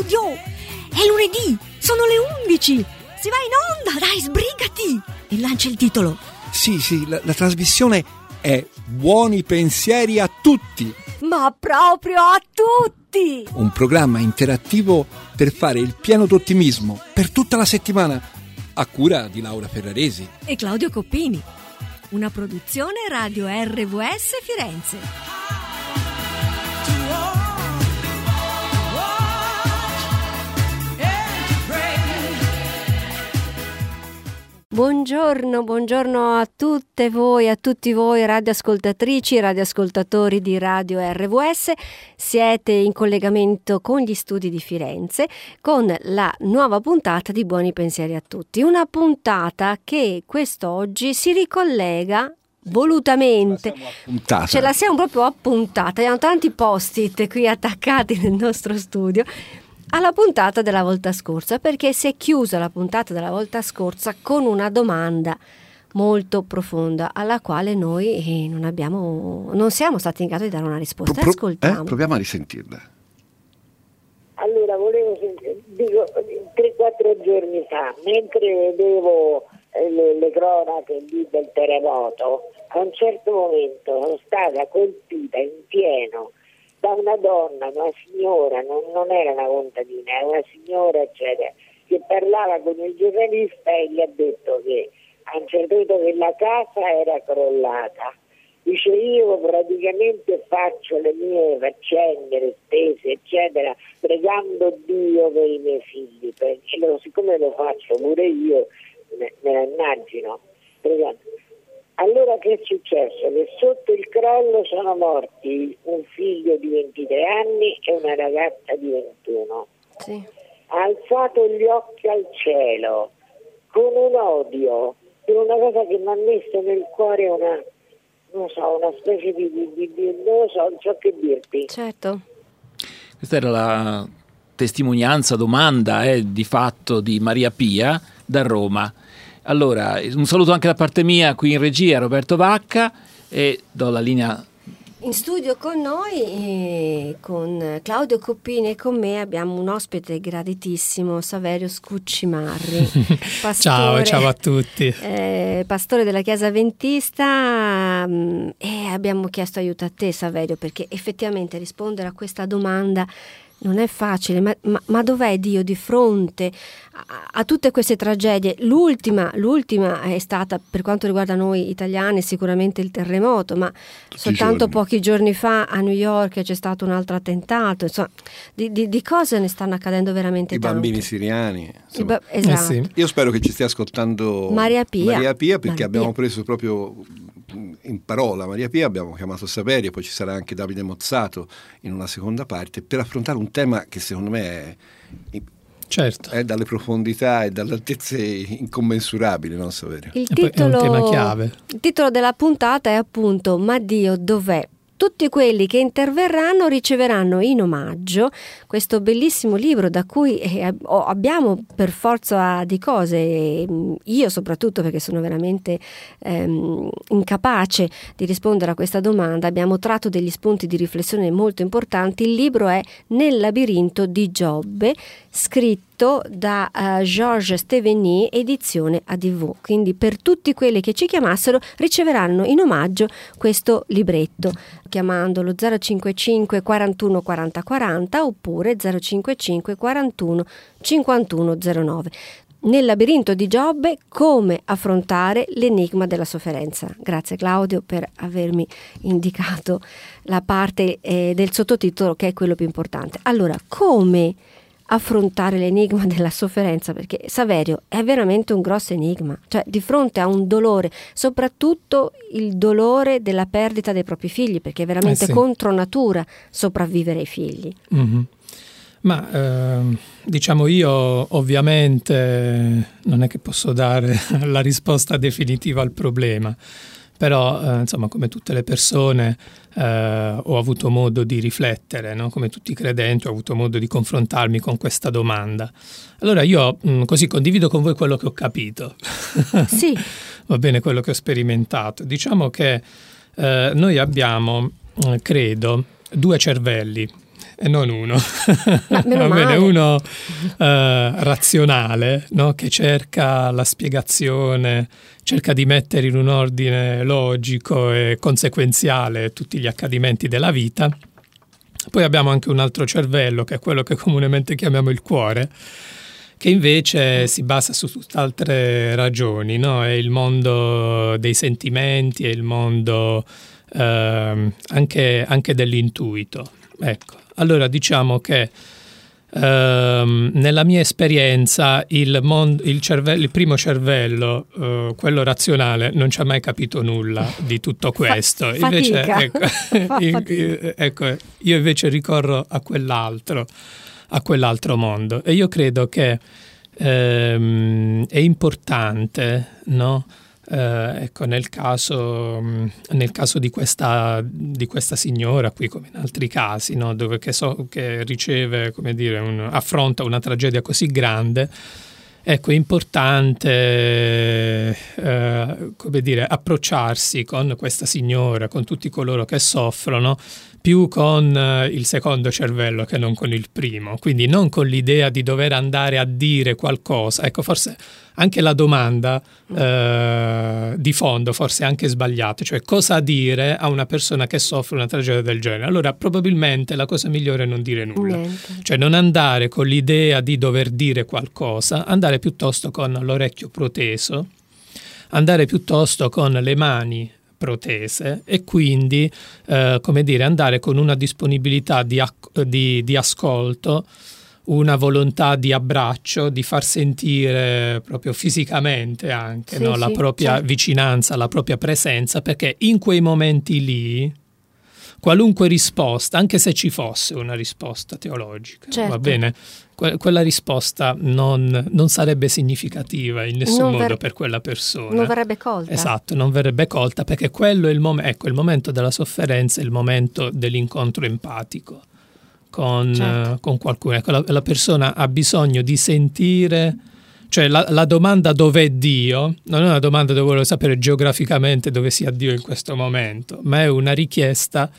Claudio! È lunedì! Sono le 11! Si va in onda! Dai, sbrigati! E lancia il titolo. Sì, sì, la, la trasmissione è Buoni pensieri a tutti! Ma proprio a tutti! Un programma interattivo per fare il pieno d'ottimismo per tutta la settimana, a cura di Laura Ferraresi e Claudio Coppini. Una produzione Radio RVS Firenze. Buongiorno, buongiorno a tutte voi, a tutti voi radioascoltatrici, radioascoltatori di Radio RVS. Siete in collegamento con gli studi di Firenze con la nuova puntata di Buoni Pensieri a tutti. Una puntata che quest'oggi si ricollega volutamente ce la siamo proprio appuntata abbiamo tanti post-it qui attaccati nel nostro studio alla puntata della volta scorsa perché si è chiusa la puntata della volta scorsa con una domanda molto profonda alla quale noi eh, non, abbiamo, non siamo stati in grado di dare una risposta. Pro, Ascoltiamo. Eh? Proviamo a risentirla. Allora, volevo sentire, dico, 3-4 giorni fa, mentre vedevo eh, le, le cronache lì del terremoto, a un certo momento sono stata colpita in pieno da una donna, una signora, non, non era una contadina, era una signora, eccetera, che parlava con il giornalista e gli ha detto che a un che la casa era crollata. Dice io praticamente faccio le mie faccende, le spese, eccetera, pregando Dio per i miei figli, perché lo, siccome lo faccio pure io, me, me la immagino. Pregando. Allora che è successo? Che sotto il crollo sono morti un figlio di 23 anni e una ragazza di 21. Sì. Ha alzato gli occhi al cielo con un odio, per una cosa che mi ha messo nel cuore una, non so, una specie di, di, di, di non so, non so che dirti. Certo. Questa era la testimonianza, domanda eh, di fatto di Maria Pia da Roma. Allora, un saluto anche da parte mia qui in regia, Roberto Vacca, e do la linea in studio con noi, con Claudio Coppini e con me abbiamo un ospite graditissimo, Saverio Scuccimarri. Pastore, ciao, ciao a tutti. Eh, pastore della Chiesa Ventista mm, e abbiamo chiesto aiuto a te Saverio perché effettivamente rispondere a questa domanda non è facile, ma, ma, ma, dov'è Dio di fronte a, a, tutte queste tragedie? L'ultima, l'ultima è stata, per quanto riguarda noi italiani, sicuramente il terremoto, ma Tutti soltanto giorni. pochi giorni fa a New York c'è stato un altro attentato. Insomma, di, di, di cose ne stanno accadendo veramente I tante. I bambini siriani. Ba- esatto. eh sì. Io spero che ci stia ascoltando Maria Pia, Maria Pia perché Maria abbiamo Pia. preso proprio in parola Maria Pia, abbiamo chiamato Saverio, poi ci sarà anche Davide Mozzato in una seconda parte per affrontare un tema che secondo me è, certo. è dalle profondità e dalle altezze incommensurabili, non Saverio? Il titolo, è un tema chiave. Il titolo della puntata è appunto Ma Dio dov'è? Tutti quelli che interverranno riceveranno in omaggio questo bellissimo libro da cui eh, abbiamo per forza di cose, mm, io soprattutto perché sono veramente ehm, incapace di rispondere a questa domanda, abbiamo tratto degli spunti di riflessione molto importanti. Il libro è Nel labirinto di Giobbe, scritto da uh, Georges Steveny, edizione ADV. Quindi per tutti quelli che ci chiamassero riceveranno in omaggio questo libretto chiamandolo 055 41 40 40 oppure 055 41 51 09 nel labirinto di Giobbe come affrontare l'enigma della sofferenza. Grazie Claudio per avermi indicato la parte eh, del sottotitolo che è quello più importante. Allora, come affrontare l'enigma della sofferenza, perché Saverio è veramente un grosso enigma, cioè di fronte a un dolore, soprattutto il dolore della perdita dei propri figli, perché è veramente eh sì. contro natura sopravvivere ai figli. Mm-hmm. Ma eh, diciamo io ovviamente non è che posso dare la risposta definitiva al problema, però eh, insomma come tutte le persone eh, ho avuto modo di riflettere, no? come tutti i credenti ho avuto modo di confrontarmi con questa domanda. Allora io mh, mm, così condivido con voi quello che ho capito, sì. va bene quello che ho sperimentato. Diciamo che eh, noi abbiamo, mm, credo, due cervelli e non uno. Ma meno Va bene, uno eh, razionale no? che cerca la spiegazione, cerca di mettere in un ordine logico e conseguenziale tutti gli accadimenti della vita. Poi abbiamo anche un altro cervello, che è quello che comunemente chiamiamo il cuore, che invece si basa su tutt'altre ragioni, no? è il mondo dei sentimenti, è il mondo ehm, anche, anche dell'intuito. Ecco, allora diciamo che ehm, nella mia esperienza il, mon- il, cervello- il primo cervello, eh, quello razionale, non ci ha mai capito nulla di tutto questo. Fa- invece, ecco, fatica. ecco, io invece ricorro a quell'altro, a quell'altro mondo e io credo che ehm, è importante, no? Eh, ecco, nel caso, nel caso di, questa, di questa signora qui, come in altri casi, no? dove che so, che riceve, come dire, un- affronta una tragedia così grande, ecco, è importante, eh, come dire, approcciarsi con questa signora, con tutti coloro che soffrono, più con eh, il secondo cervello che non con il primo, quindi non con l'idea di dover andare a dire qualcosa. Ecco, forse anche la domanda eh, di fondo forse è anche sbagliata, cioè cosa dire a una persona che soffre una tragedia del genere. Allora probabilmente la cosa migliore è non dire nulla. Niente. Cioè non andare con l'idea di dover dire qualcosa, andare piuttosto con l'orecchio proteso, andare piuttosto con le mani protese e quindi, eh, come dire, andare con una disponibilità di, ac- di- di ascolto, una volontà di abbraccio, di far sentire proprio fisicamente anche Sì, no, la sì, propria certo. vicinanza, la propria presenza, perché in quei momenti lì qualunque risposta, anche se ci fosse una risposta teologica, Certo. va bene? Que- quella risposta non, non sarebbe significativa in nessun Non modo ver- per quella persona. Non verrebbe colta. Esatto, non verrebbe colta perché quello è il, mom- ecco, il momento della sofferenza, è il momento dell'incontro empatico con, Certo. eh, con qualcuno. Ecco, la, la persona ha bisogno di sentire, cioè la, la domanda dov'è Dio non è una domanda dove vuole sapere geograficamente dove sia Dio in questo momento, ma è una richiesta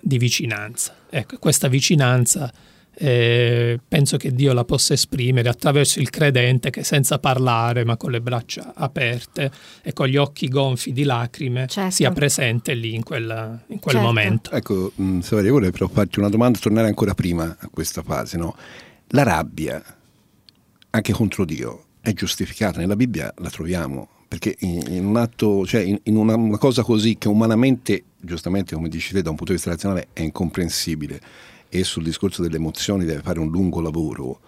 di vicinanza. Ecco, questa vicinanza eh, penso che Dio la possa esprimere attraverso il credente che senza parlare ma con le braccia aperte e con gli occhi gonfi di lacrime Certo. sia presente lì in, quella- in quel Certo. momento. Ecco, mh, Saverio, vorrei però farti una domanda, tornare ancora prima a questa fase. No? La rabbia, anche contro Dio, è giustificata. Nella Bibbia la troviamo, perché in, in un atto, cioè in, in una, una cosa così che umanamente, giustamente come dici te, da un punto di vista razionale è incomprensibile e sul discorso delle emozioni deve fare un lungo lavoro.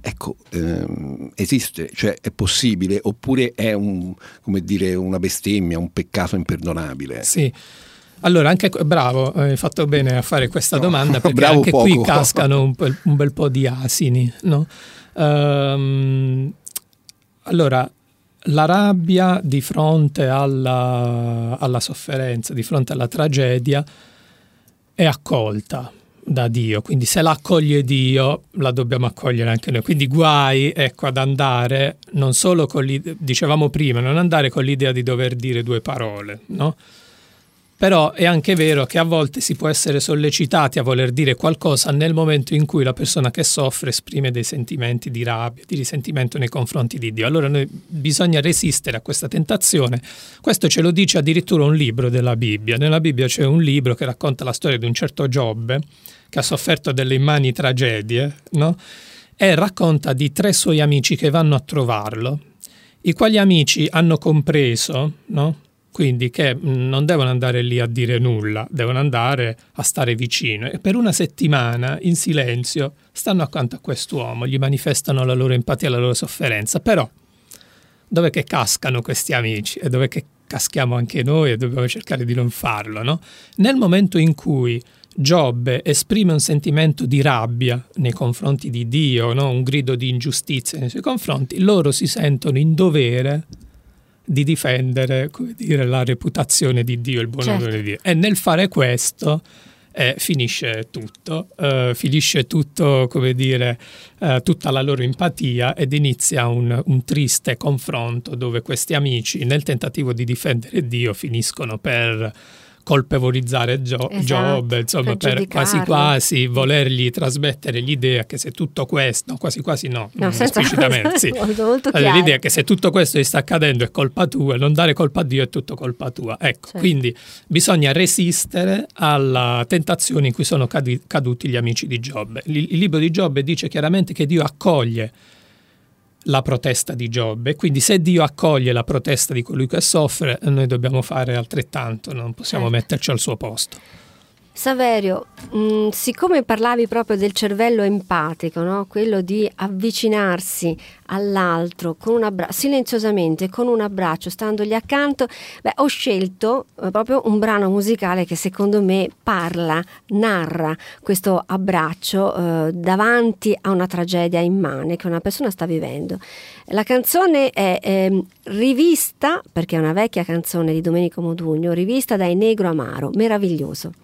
Ecco, ehm, esiste, cioè è possibile oppure è un, come dire, una bestemmia, un peccato imperdonabile? Sì. Allora, anche bravo, hai fatto bene a fare questa No, domanda perché anche qui poco. cascano un, bel- un bel po' di asini. no? Ehm, allora, la rabbia di fronte alla, alla sofferenza, di fronte alla tragedia, è accolta da Dio, quindi se la accoglie Dio la dobbiamo accogliere anche noi, quindi guai ecco, ad andare non solo con l'idea, dicevamo prima, non andare con l'idea di dover dire due parole, no? Però è anche vero che a volte si può essere sollecitati a voler dire qualcosa nel momento in cui la persona che soffre esprime dei sentimenti di rabbia, di risentimento nei confronti di Dio. Allora noi bisogna resistere a questa tentazione. Questo ce lo dice addirittura un libro della Bibbia. Nella Bibbia c'è un libro che racconta la storia di un certo Giobbe che ha sofferto delle immani tragedie, no? E racconta di tre suoi amici che vanno a trovarlo, i quali amici hanno compreso, no? Quindi che mh, non devono andare lì a dire nulla, devono andare a stare vicino. E per una settimana, in silenzio, stanno accanto a quest'uomo, gli manifestano la loro empatia, la loro sofferenza. Però, dove che cascano questi amici e dove che caschiamo anche noi e dobbiamo cercare di non farlo, no? Nel momento in cui Giobbe esprime un sentimento di rabbia nei confronti di Dio, no? un grido di ingiustizia nei suoi confronti, loro si sentono in dovere di difendere come dire, la reputazione di Dio, il buon Certo. odore di Dio. E nel fare questo eh, finisce tutto, eh, finisce tutto, come dire, eh, tutta la loro empatia ed inizia un, un triste confronto dove questi amici, nel tentativo di difendere Dio, finiscono per colpevolizzare Gio- Esatto, Giobbe, insomma, per per quasi quasi volergli trasmettere l'idea che se tutto questo, no, quasi quasi no, No, mm, senza- esplicitamente, sì. Allora, l'idea che se tutto questo ti sta accadendo è colpa tua, non dare colpa a Dio è tutto colpa tua. Ecco, Certo. quindi bisogna resistere alla tentazione in cui sono cadi- caduti gli amici di Giobbe. Il, il libro di Giobbe dice chiaramente che Dio accoglie la protesta di Giobbe, quindi se Dio accoglie la protesta di colui che soffre, noi dobbiamo fare altrettanto, non possiamo Certo. metterci al suo posto. Saverio, mh, siccome parlavi proprio del cervello empatico, no? quello di avvicinarsi all'altro con un abbra- silenziosamente, con un abbraccio, standogli accanto, beh, ho scelto eh, proprio un brano musicale che secondo me parla, narra questo abbraccio eh, davanti a una tragedia immane che una persona sta vivendo. La canzone è ehm, rivista, perché è una vecchia canzone di Domenico Modugno, rivista dai Negro Amaro, meraviglioso.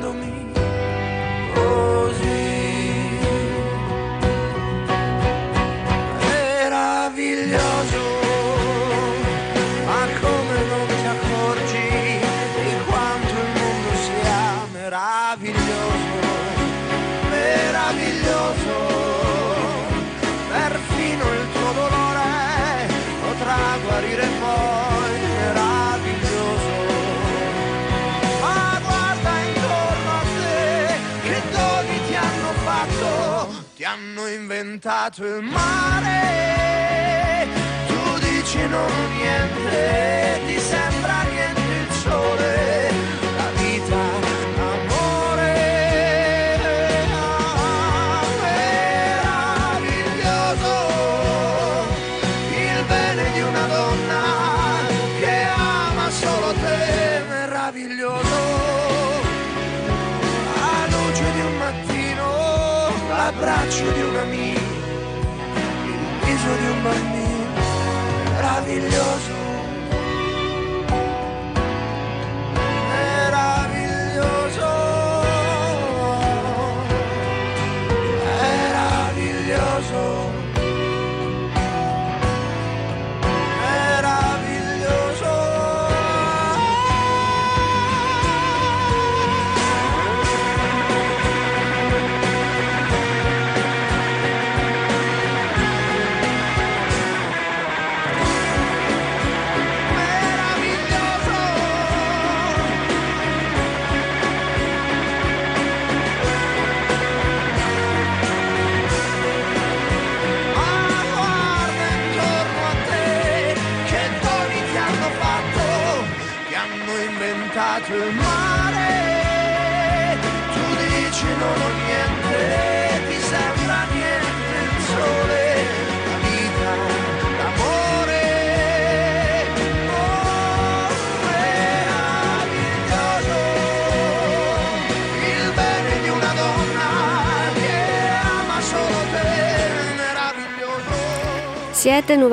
hanno inventato il mare. Tu dici non niente ti sembra niente il sole. La vita l'amore ah, meraviglioso. Il bene di una donna che ama solo te meraviglioso. La luce di un mattino l'abbraccio di un amico di un bambino meraviglioso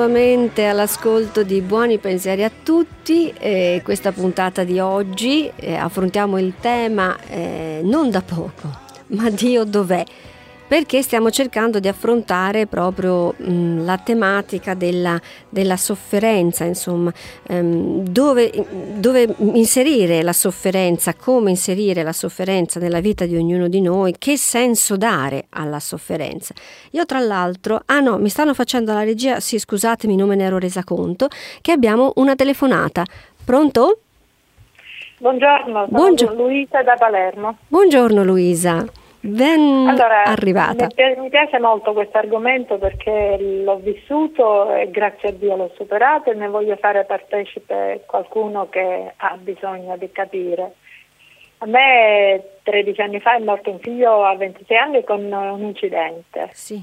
nuovamente all'ascolto di Buoni Pensieri a tutti. eh, questa puntata di oggi eh, affrontiamo il tema eh, non da poco, ma Dio dov'è? Perché stiamo cercando di affrontare proprio mh, la tematica della, della sofferenza, insomma, ehm, dove, dove inserire la sofferenza, come inserire la sofferenza nella vita di ognuno di noi, che senso dare alla sofferenza. Io tra l'altro, ah no, mi stanno facendo la regia, sì scusatemi, non me ne ero resa conto, che abbiamo una telefonata. Pronto? Buongiorno, sono Buongio- Luisa da Palermo. Buongiorno Luisa. Ben Allora, arrivata. Mi, pi- mi piace molto questo argomento perché l'ho vissuto e grazie a Dio l'ho superato e ne voglio fare partecipe qualcuno che ha bisogno di capire. A me 13 anni fa è morto un figlio a 26 anni con un incidente. Sì.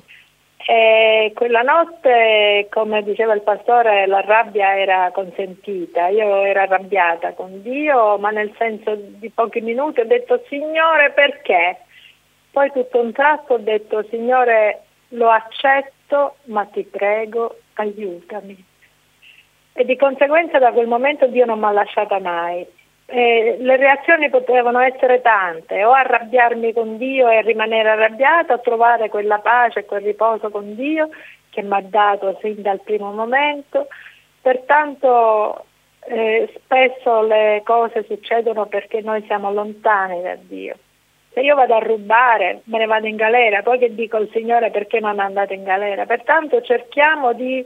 E quella notte, come diceva il pastore, la rabbia era consentita. Io ero arrabbiata con Dio, ma nel senso di pochi minuti ho detto Signore perché? Poi tutto un tratto ho detto Signore lo accetto, ma ti prego aiutami. E di conseguenza da quel momento Dio non mi ha lasciata mai. Eh, le reazioni potevano essere tante, o arrabbiarmi con Dio e rimanere arrabbiata, o trovare quella pace e quel riposo con Dio che mi ha dato sin dal primo momento. Pertanto eh, spesso le cose succedono perché noi siamo lontani da Dio. Se io vado a rubare, me ne vado in galera, poi che dico al Signore perché non andate in galera. Pertanto cerchiamo di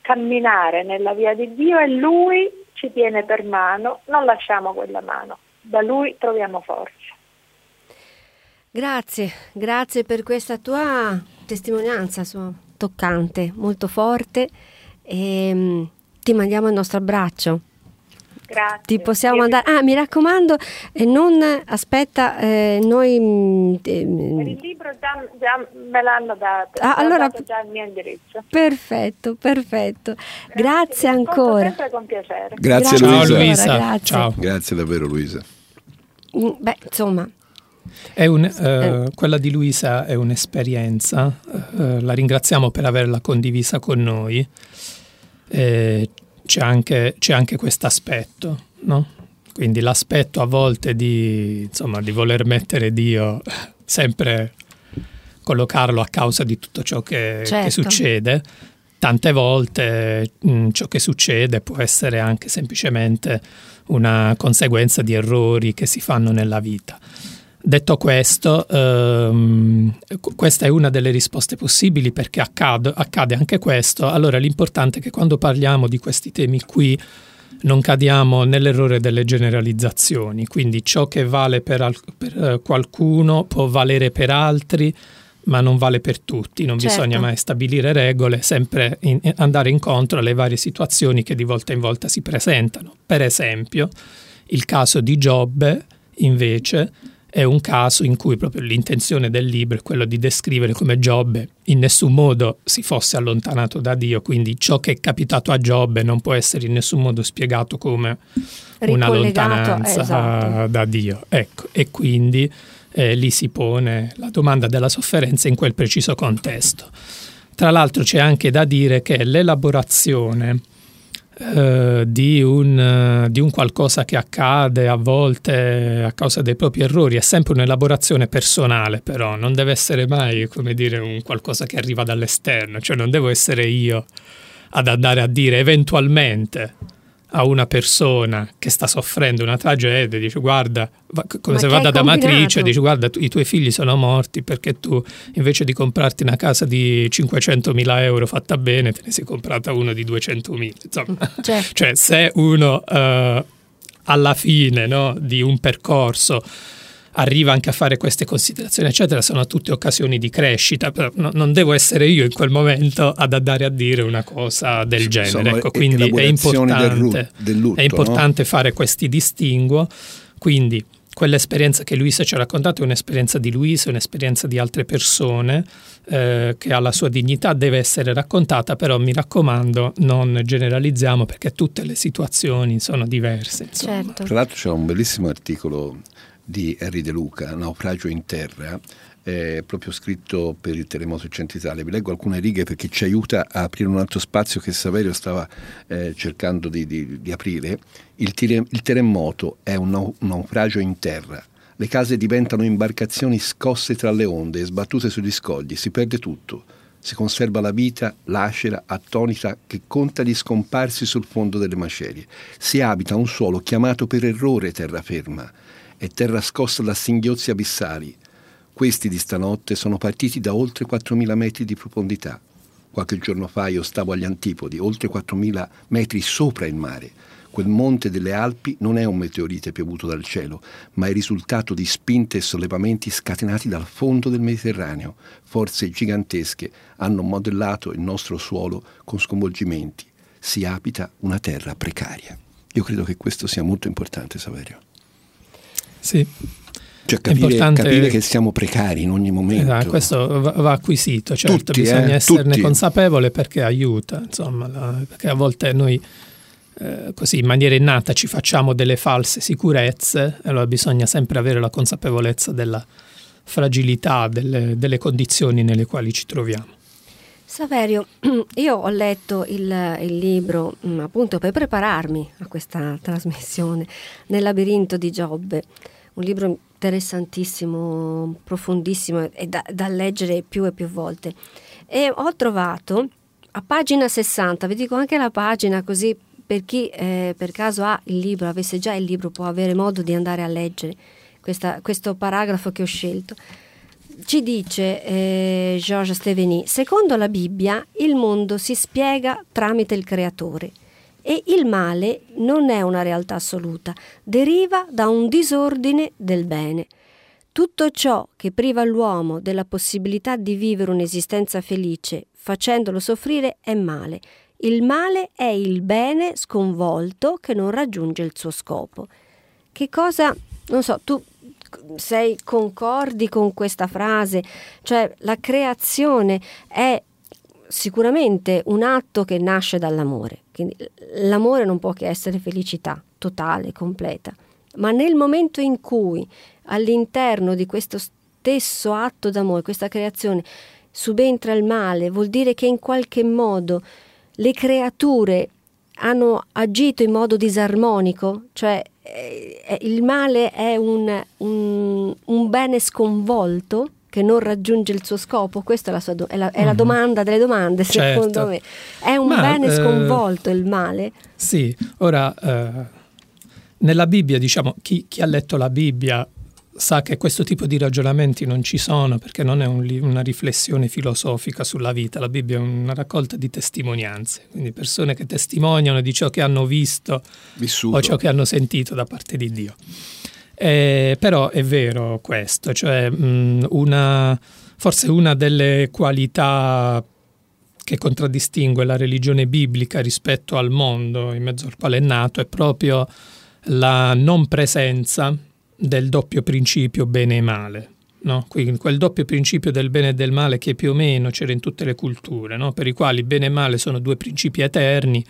camminare nella via di Dio e Lui ci tiene per mano, non lasciamo quella mano, da Lui troviamo forza. Grazie, grazie per questa tua testimonianza so, toccante, molto forte e mm, ti mandiamo il nostro abbraccio. Grazie. Ti possiamo mandare. Ah, mi raccomando, eh, non aspetta, eh, noi. mm, Per eh, il libro già, già me l'hanno dato, Ah, allora- dato già il mio indirizzo. perfetto, perfetto. Grazie ascolto ancora. Sempre con piacere. Grazie Grazie Ciao Luisa. Luisa, grazie. ciao. Grazie davvero Luisa. Mm, Beh, insomma, È un, eh, quella di Luisa è un'esperienza, eh, la ringraziamo per averla condivisa con noi. Eh, c'è anche, c'è anche questo aspetto, no? Quindi l'aspetto a volte di, insomma, di voler mettere Dio sempre collocarlo a causa di tutto ciò che, che Certo. succede. Tante volte mh, ciò che succede può essere anche semplicemente una conseguenza di errori che si fanno nella vita. Detto questo, ehm, qu- questa è una delle risposte possibili perché accade, accade anche questo. Allora l'importante è che quando parliamo di questi temi qui non cadiamo nell'errore delle generalizzazioni, quindi ciò che vale per, al- per, eh, qualcuno può valere per altri, ma non vale per tutti. Non Certo. bisogna mai stabilire regole, sempre in- andare incontro alle varie situazioni che di volta in volta si presentano. Per esempio, il caso di Giobbe, invece, è un caso in cui proprio l'intenzione del libro è quello di descrivere come Giobbe in nessun modo si fosse allontanato da Dio, quindi ciò che è capitato a Giobbe non può essere in nessun modo spiegato come una lontananza esatto. da Dio. Ecco, e quindi eh, lì si pone la domanda della sofferenza in quel preciso contesto. Tra l'altro c'è anche da dire che l'elaborazione eh, di, un, eh, di un qualcosa che accade a volte a causa dei propri errori. È sempre un'elaborazione personale, però. Non deve essere mai, come dire, un qualcosa che arriva dall'esterno, cioè non devo essere io ad andare a dire eventualmente a una persona che sta soffrendo una tragedia, dice guarda, come Ma se vada da matrice, dice guarda tu- i tuoi figli sono morti perché tu invece di comprarti una casa di 500.000 euro fatta bene te ne sei comprata una di 200.000. Insomma, certo. cioè se uno eh, alla fine no, di un percorso arriva anche a fare queste considerazioni, eccetera, sono tutte occasioni di crescita, però no- non devo essere io in quel momento ad andare a dire una cosa del genere. Ecco, quindi è elaborazioni del ru- importante, del lutto, è importante fare questi distinguo. Quindi quell'esperienza che Luisa ci ha raccontato è un'esperienza di Luisa, è un'esperienza di altre persone eh, che ha la sua dignità, deve essere raccontata, però mi raccomando non generalizziamo perché tutte le situazioni sono diverse. Certo. Tra l'altro c'è un bellissimo articolo di Henry De Luca, Naufragio in terra, eh, proprio scritto per il terremoto Italia. Vi leggo alcune righe perché ci aiuta a aprire un altro spazio che Saverio stava eh, cercando di, di- di aprire. Il, tire- il terremoto è un, nau- un naufragio in terra. Le case diventano imbarcazioni scosse tra le onde e sbattute sugli scogli, si perde tutto. Si conserva la vita lacera, attonita, che conta gli scomparsi sul fondo delle macerie. Si abita un suolo chiamato per errore terraferma e terra scossa da singhiozzi abissali. Questi di stanotte sono partiti da oltre 4.000 metri di profondità. Qualche giorno fa io stavo agli antipodi, oltre 4.000 metri sopra il mare. Quel monte delle Alpi non è un meteorite piovuto dal cielo, ma è il risultato di spinte e sollevamenti scatenati dal fondo del Mediterraneo. Forze gigantesche hanno modellato il nostro suolo con sconvolgimenti. Si abita una terra precaria. Io credo che questo sia molto importante, Saverio. Sì. Cioè È capire, importante- capire che siamo precari in ogni momento. Eh, questo va, va acquisito, certo, Tutti, bisogna eh, esserne tutti. consapevole perché aiuta, insomma, la- perché a volte noi eh, così in maniera innata ci facciamo delle false sicurezze, e allora bisogna sempre avere la consapevolezza della fragilità delle, delle condizioni nelle quali ci troviamo. Saverio, io ho letto il, il libro mm, appunto per prepararmi a questa trasmissione, Nel labirinto di Giobbe, un libro interessantissimo, profondissimo e da, da leggere più e più volte. E ho trovato a pagina 60, vi dico anche la pagina così per chi eh, per caso ha il libro, avesse già il libro, può avere modo di andare a leggere questa- questo paragrafo che ho scelto. Ci dice eh, Georges Steveny, secondo la Bibbia il mondo si spiega tramite il creatore e il male non è una realtà assoluta, deriva da un disordine del bene. Tutto ciò che priva l'uomo della possibilità di vivere un'esistenza felice facendolo soffrire è male. Il male è il bene sconvolto che non raggiunge il suo scopo. Che cosa, non so, tu sei concordi con questa frase? Cioè la creazione è sicuramente un atto che nasce dall'amore. Quindi l'amore non può che essere felicità totale, completa. Ma nel momento in cui all'interno di questo stesso atto d'amore, questa creazione, subentra il male, vuol dire che in qualche modo le creature hanno agito in modo disarmonico, cioè eh, il male è un, un- un bene sconvolto che non raggiunge il suo scopo? Questa è la, sua do- è la, è la Mhm. domanda delle domande, Certo. secondo me. È un Ma, bene eh, sconvolto il male? Sì, ora eh, nella Bibbia, diciamo, chi, chi ha letto la Bibbia sa che questo tipo di ragionamenti non ci sono perché non è un una riflessione filosofica sulla vita, la Bibbia è una raccolta di testimonianze, quindi persone che testimoniano di ciò che hanno visto Vissuto. o ciò che hanno sentito da parte di Dio. Eh, però è vero questo, cioè mh, una, forse una delle qualità che contraddistingue la religione biblica rispetto al mondo in mezzo al quale è nato è proprio la non presenza del doppio principio bene e male. No? Quindi quel doppio principio del bene e del male che più o meno c'era in tutte le culture, no? per i quali bene e male sono due principi eterni,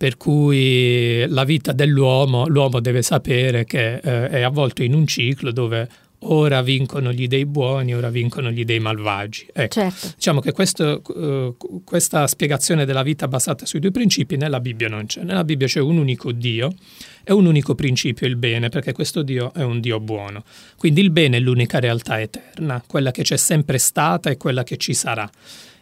per cui la vita dell'uomo, l'uomo deve sapere che eh, è avvolto in un ciclo dove ora vincono gli dei buoni, ora vincono gli dei malvagi. Ecco. Certo. Diciamo che questo, eh, questa spiegazione della vita basata sui due principi nella Bibbia non c'è. Nella Bibbia c'è un unico Dio e un unico principio, il bene, perché questo Dio è un Dio buono. Quindi il bene è l'unica realtà eterna, quella che c'è sempre stata e quella che ci sarà.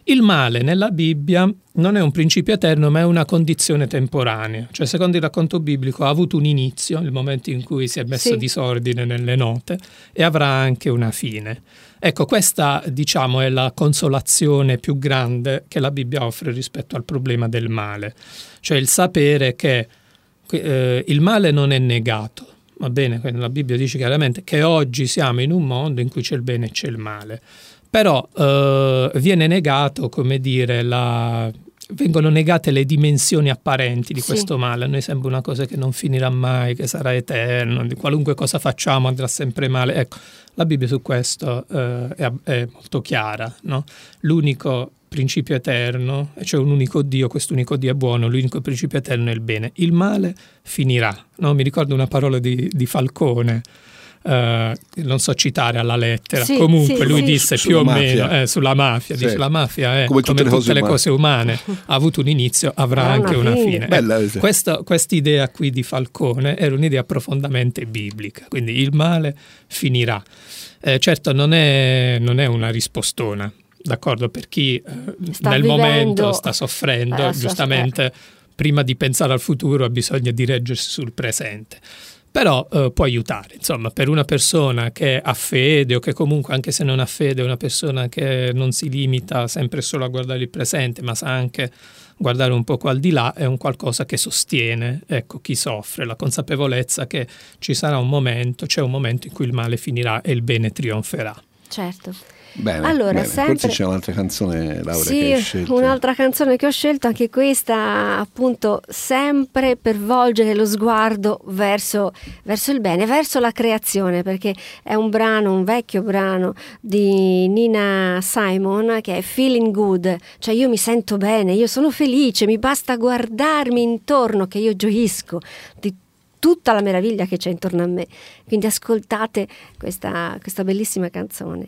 Il male nella Bibbia non è un principio eterno, ma è una condizione temporanea. Cioè, secondo il racconto biblico, ha avuto un inizio, il momento in cui si è messo Sì. disordine nelle note, e avrà anche una fine. Ecco, questa diciamo è la consolazione più grande che la Bibbia offre rispetto al problema del male, cioè il sapere che eh, il male non è negato. Va bene, la Bibbia dice chiaramente che oggi siamo in un mondo in cui c'è il bene e c'è il male. Però eh, viene negato, come dire, la, vengono negate le dimensioni apparenti di Sì. questo male. A noi sembra una cosa che non finirà mai, che sarà eterno, di qualunque cosa facciamo andrà sempre male. Ecco, la Bibbia su questo eh, è, è molto chiara. no? L'unico principio eterno, cioè un unico Dio, questo unico Dio è buono, l'unico principio eterno è il bene. Il male finirà. no? Mi ricordo una parola di, di Falcone. Eh, non so citare alla lettera, Sì, comunque sì, lui sì. disse Sulla più o mafia. meno eh, sulla mafia, Sì. dice la mafia è Come come, tutte le tutte cose le umane." cose umane, ha avuto un inizio, avrà Avrà anche una una fine. fine. Bella, Ecco, sì. questa quest'idea qui di Falcone era un'idea profondamente biblica, quindi il male finirà. Eh, certo non è, non è una rispostona, d'accordo, per chi eh, nel vivendo- momento sta soffrendo, Eh, sta- giustamente prima di pensare al futuro ha bisogno di reggersi sul presente. Però eh, può aiutare, insomma, per una persona che ha fede o che comunque anche se non ha fede è una persona che non si limita sempre solo a guardare il presente, ma sa anche guardare un poco al di là, è un qualcosa che sostiene ecco, chi soffre, la consapevolezza che ci sarà un momento, c'è un momento in cui il male finirà e il bene trionferà. Certo. Bene, Allora, bene. sempre- forse c'è un'altra canzone, Laura, Sì, che hai scelto. un'altra canzone che ho scelto, anche questa appunto sempre per volgere lo sguardo verso, verso il bene, verso la creazione, perché è un brano, un vecchio brano di Nina Simon che è Feeling Good, cioè io mi sento bene, io sono felice, mi basta guardarmi intorno che io gioisco di tutta la meraviglia che c'è intorno a me. Quindi ascoltate questa, questa bellissima canzone.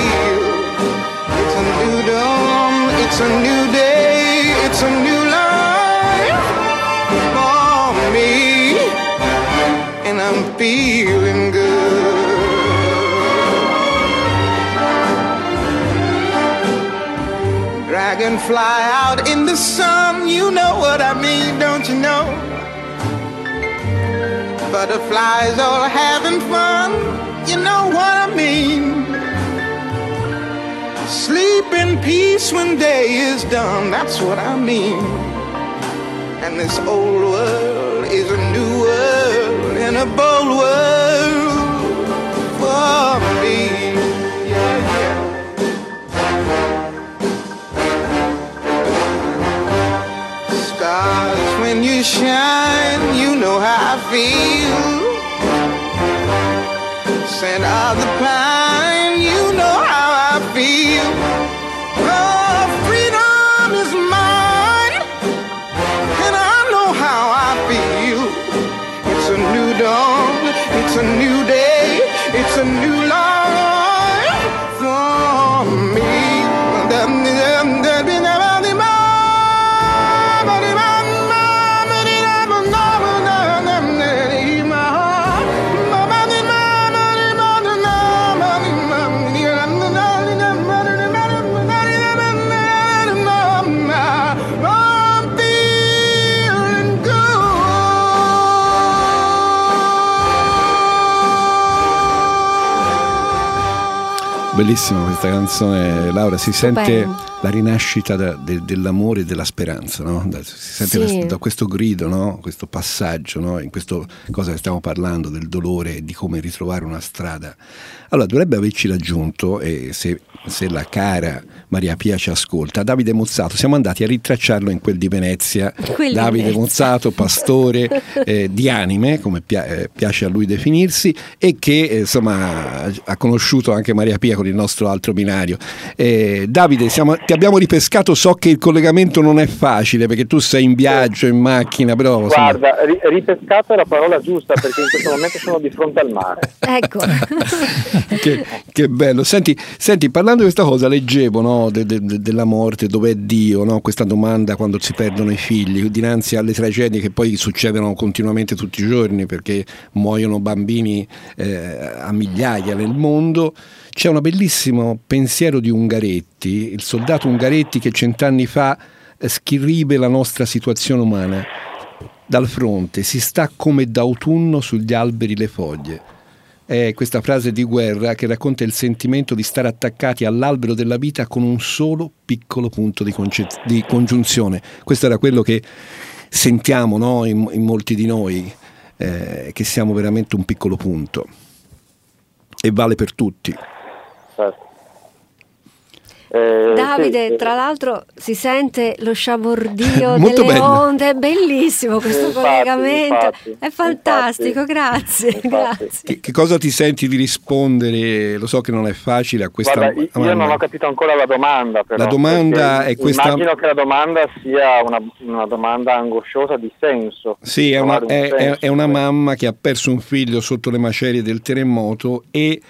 A new day, it's a new life for me, and I'm feeling good. Dragonfly out in the sun, you know what I mean, don't you know? Butterflies all having fun, Sleep in peace when day is done, that's what I mean. And this old world is a new world and a bold world for me. Stars, when you shine, you know how I feel. Scent of the pine, Bellissima questa canzone, Laura. Si Stupendo. sente la rinascita da- de- dell'amore e della speranza, no? Da- si sente Sì. da, da questo grido, no? questo passaggio, no? in questo cosa che stiamo parlando del dolore e di come ritrovare una strada. Allora, dovrebbe averci raggiunto, e se, se la cara Maria Pia ci ascolta, Davide Mozzato. Siamo andati a ritracciarlo in quel di Venezia. Quel Davide Venezia. Mozzato, pastore eh, di anime, come pia- eh, piace a lui definirsi, e che eh, insomma ha conosciuto anche Maria Pia con il nostro altro binario. Eh, Davide, siamo- ti abbiamo ripescato, so che il collegamento non è facile perché tu sei in viaggio, in macchina, però Guarda, ri- ripescato è la parola giusta perché in questo momento sono di fronte al mare. Ecco. che, che bello. Senti, senti, parlando di questa cosa, leggevo no, de- de- de- della morte, dov'è Dio? No? Questa domanda quando si perdono i figli, dinanzi alle tragedie che poi succedono continuamente tutti i giorni perché muoiono bambini eh, a migliaia nel mondo. C'è un bellissimo pensiero di Ungaretti, il soldato Ungaretti che cent'anni fa eh, scrive la nostra situazione umana. Dal fronte si sta come d'autunno sugli alberi le foglie è questa frase di guerra che racconta il sentimento di stare attaccati all'albero della vita con un solo piccolo punto di, conce- di congiunzione. Questo era quello che sentiamo no, in, in molti di noi, eh, che siamo veramente un piccolo punto. e vale per tutti. Certo. Eh, Davide, sì, tra l'altro si sente lo sciabordio delle bello. onde, è bellissimo questo Infatti, collegamento, infatti, è fantastico, infatti, grazie, infatti. grazie. Che, che cosa ti senti di rispondere? Lo so che non è facile a questa Guarda, io domanda. non ho capito ancora la domanda. Però, La domanda è questa- Immagino che la domanda sia una, una domanda angosciosa di senso. Sì, è una, un è- è- senso. è una mamma che ha perso un figlio sotto le macerie del terremoto e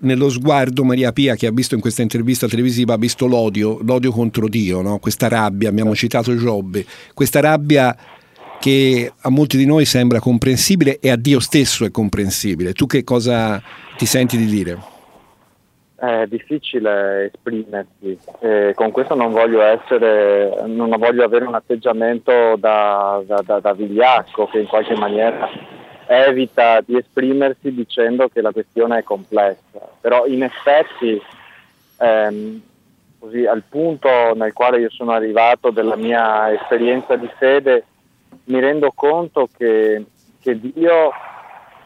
nello sguardo Maria Pia che ha visto in questa intervista televisiva ha visto l'odio, l'odio contro Dio, no? questa rabbia, abbiamo citato Giobbe, questa rabbia che a molti di noi sembra comprensibile e a Dio stesso è comprensibile. Tu che cosa ti senti di dire? È difficile esprimersi, Eh, con questo non voglio essere, non voglio avere un atteggiamento da, da, da- da vigliacco che in qualche maniera evita di esprimersi dicendo che la questione è complessa, però in effetti ehm, così, al punto nel quale io sono arrivato della mia esperienza di fede mi rendo conto che, che Dio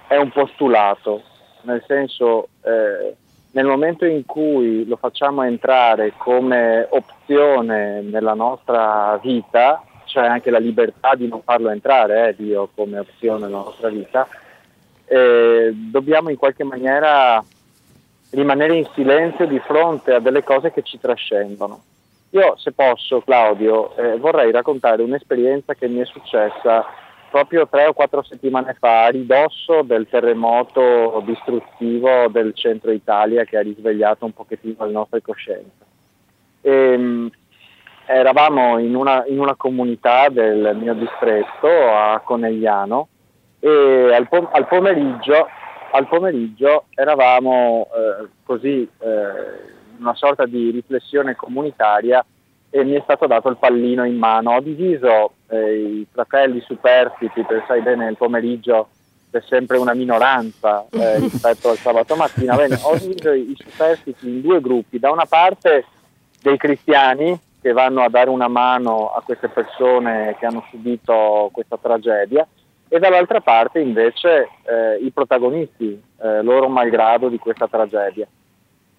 è un postulato, nel senso eh, nel momento in cui lo facciamo entrare come opzione nella nostra vita, c'è anche la libertà di non farlo entrare, eh, Dio come opzione nella nostra vita, eh, dobbiamo in qualche maniera rimanere in silenzio di fronte a delle cose che ci trascendono. Io, se posso, Claudio, eh, vorrei raccontare un'esperienza che mi è successa proprio tre o quattro settimane fa a ridosso del terremoto distruttivo del centro Italia che ha risvegliato un pochettino le nostre coscienze. Ehm, eravamo in una, in una comunità del mio distretto a Conegliano e al, pom- al pomeriggio, al pomeriggio eravamo eh, così eh, in una sorta di riflessione comunitaria e mi è stato dato il pallino in mano. Ho diviso eh, i fratelli superstiti, perché sai bene il pomeriggio c'è sempre una minoranza eh, rispetto al sabato mattina. Bene, ho diviso i superstiti in due gruppi. Da una parte dei cristiani che vanno a dare una mano a queste persone che hanno subito questa tragedia e dall'altra parte invece eh, i protagonisti, eh, loro malgrado di questa tragedia.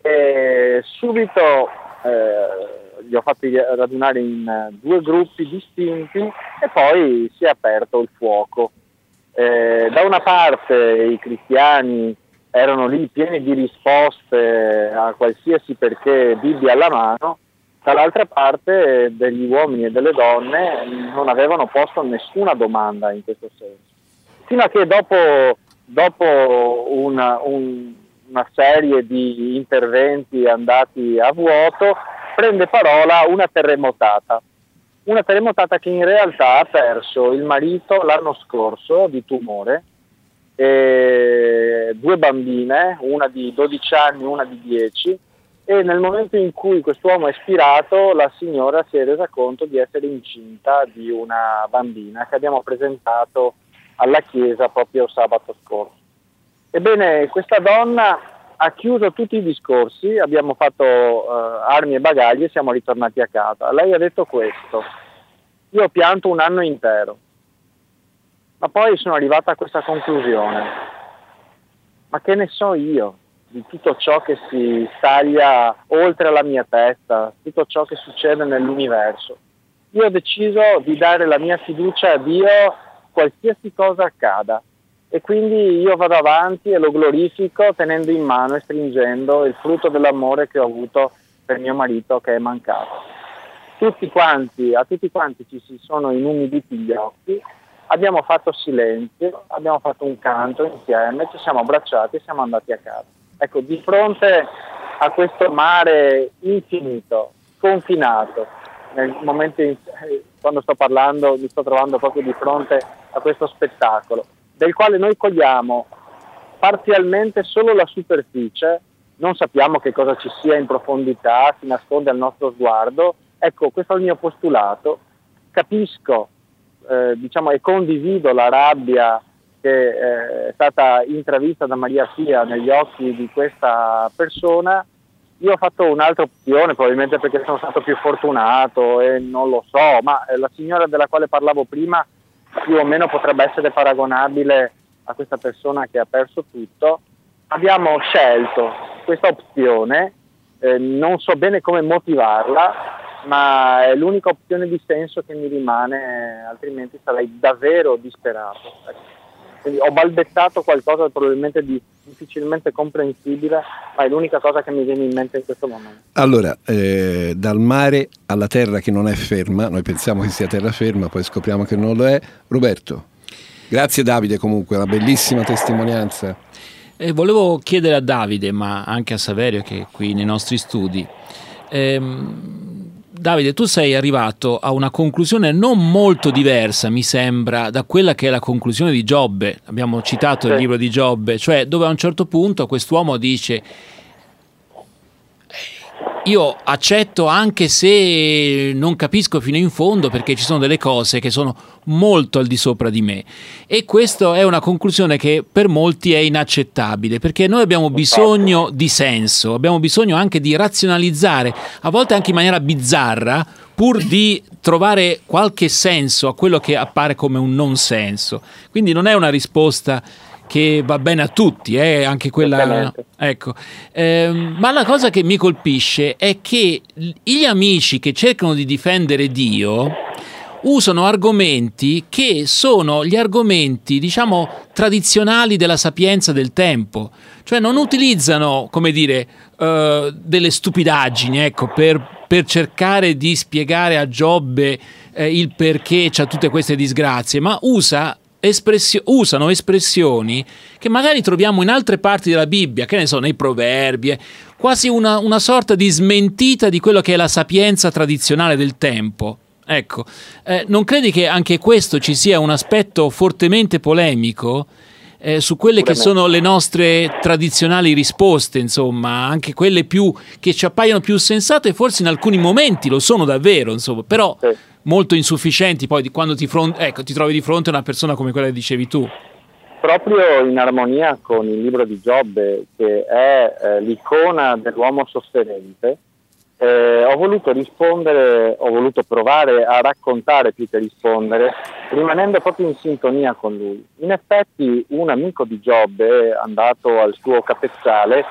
E subito eh, li ho fatti radunare in eh, due gruppi distinti e poi si è aperto il fuoco. Eh, da una parte i cristiani erano lì pieni di risposte a qualsiasi perché Bibbia alla mano, dall'altra parte degli uomini e delle donne non avevano posto nessuna domanda in questo senso. Fino a che dopo, dopo una, un- una serie di interventi andati a vuoto, prende parola una terremotata. Una terremotata che in realtà ha perso il marito l'anno scorso di tumore, due bambine, una di 12 anni e una di 10, e nel momento in cui quest'uomo è spirato la signora si è resa conto di essere incinta di una bambina che abbiamo presentato alla chiesa proprio sabato scorso. Ebbene, questa donna ha chiuso tutti i discorsi, abbiamo fatto eh, armi e bagagli e siamo ritornati a casa. Lei ha detto questo, io ho pianto un anno intero, ma poi sono arrivata a questa conclusione, ma che ne so io di tutto ciò che si staglia oltre la mia testa, tutto ciò che succede nell'universo. Io ho deciso di dare la mia fiducia a Dio qualsiasi cosa accada e quindi io vado avanti e lo glorifico tenendo in mano e stringendo il frutto dell'amore che ho avuto per mio marito che è mancato. Tutti quanti, a tutti quanti ci si sono inumiditi gli occhi, abbiamo fatto silenzio, abbiamo fatto un canto insieme, ci siamo abbracciati e siamo andati a casa. Ecco, di fronte a questo mare infinito, confinato, nel momento in, eh, quando sto parlando mi sto trovando proprio di fronte a questo spettacolo, del quale noi cogliamo parzialmente solo la superficie, non sappiamo che cosa ci sia in profondità, si nasconde al nostro sguardo. Ecco, questo è il mio postulato. Capisco, eh, diciamo, e condivido la rabbia che eh, è stata intravista da Maria Pia negli occhi di questa persona. Io ho fatto un'altra opzione, probabilmente perché sono stato più fortunato e non lo so, ma eh, la signora della quale parlavo prima più o meno potrebbe essere paragonabile a questa persona che ha perso tutto abbiamo scelto questa opzione, eh, non so bene come motivarla, ma è l'unica opzione di senso che mi rimane, altrimenti sarei davvero disperato. Ho balbettato qualcosa probabilmente di difficilmente comprensibile, ma è l'unica cosa che mi viene in mente in questo momento. Allora, eh, dal mare alla terra che non è ferma, noi pensiamo che sia terraferma, poi scopriamo che non lo è. Roberto, grazie Davide comunque, una bellissima testimonianza. E volevo chiedere a Davide, ma anche a Saverio che è qui nei nostri studi, ehm, Davide, tu sei arrivato a una conclusione non molto diversa, mi sembra, da quella che è la conclusione di Giobbe. Abbiamo citato il libro di Giobbe, cioè dove a un certo punto quest'uomo dice io accetto anche se non capisco fino in fondo perché ci sono delle cose che sono molto al di sopra di me e questa è una conclusione che per molti è inaccettabile perché noi abbiamo bisogno di senso, abbiamo bisogno anche di razionalizzare, a volte anche in maniera bizzarra, pur di trovare qualche senso a quello che appare come un non senso. Quindi non è una risposta che va bene a tutti, eh, anche quella... Ecco. Eh, ma la cosa che mi colpisce è che gli amici che cercano di difendere Dio usano argomenti che sono gli argomenti, diciamo, tradizionali della sapienza del tempo. Cioè non utilizzano, come dire, uh, delle stupidaggini, ecco, per, per, cercare di spiegare a Giobbe eh, il perché c'ha tutte queste disgrazie, ma usa espressio- usano espressioni che magari troviamo in altre parti della Bibbia, che ne so, nei proverbi, eh, quasi una, una sorta di smentita di quello che è la sapienza tradizionale del tempo. Ecco, eh, non credi che anche questo ci sia un aspetto fortemente polemico eh, su quelle che sono le nostre tradizionali risposte, insomma, anche quelle più che ci appaiono più sensate, forse in alcuni momenti lo sono davvero, insomma, però sì molto insufficienti poi di quando ti, front- ecco, ti trovi di fronte a una persona come quella che dicevi tu. Proprio in armonia con il libro di Giobbe, che è eh, l'icona dell'uomo sofferente, eh, ho voluto rispondere, ho voluto provare a raccontare più che rispondere, rimanendo proprio in sintonia con lui. In effetti un amico di Giobbe, andato al suo capezzale,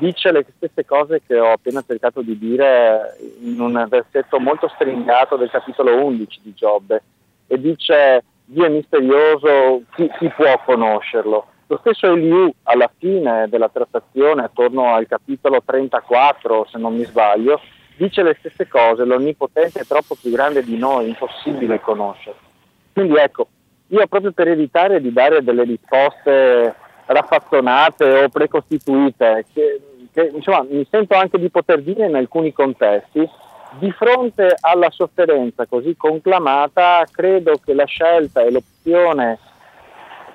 dice le stesse cose che ho appena cercato di dire in un versetto molto stringato del capitolo 11 di Giobbe e dice Dio è misterioso, chi, chi può conoscerlo? Lo stesso Eliù alla fine della trattazione, attorno al capitolo 34 se non mi sbaglio, dice le stesse cose, l'onnipotente è troppo più grande di noi, impossibile conoscerlo. Quindi ecco, io proprio per evitare di dare delle risposte raffazzonate o precostituite, che, che insomma, mi sento anche di poter dire in alcuni contesti, di fronte alla sofferenza così conclamata, credo che la scelta e l'opzione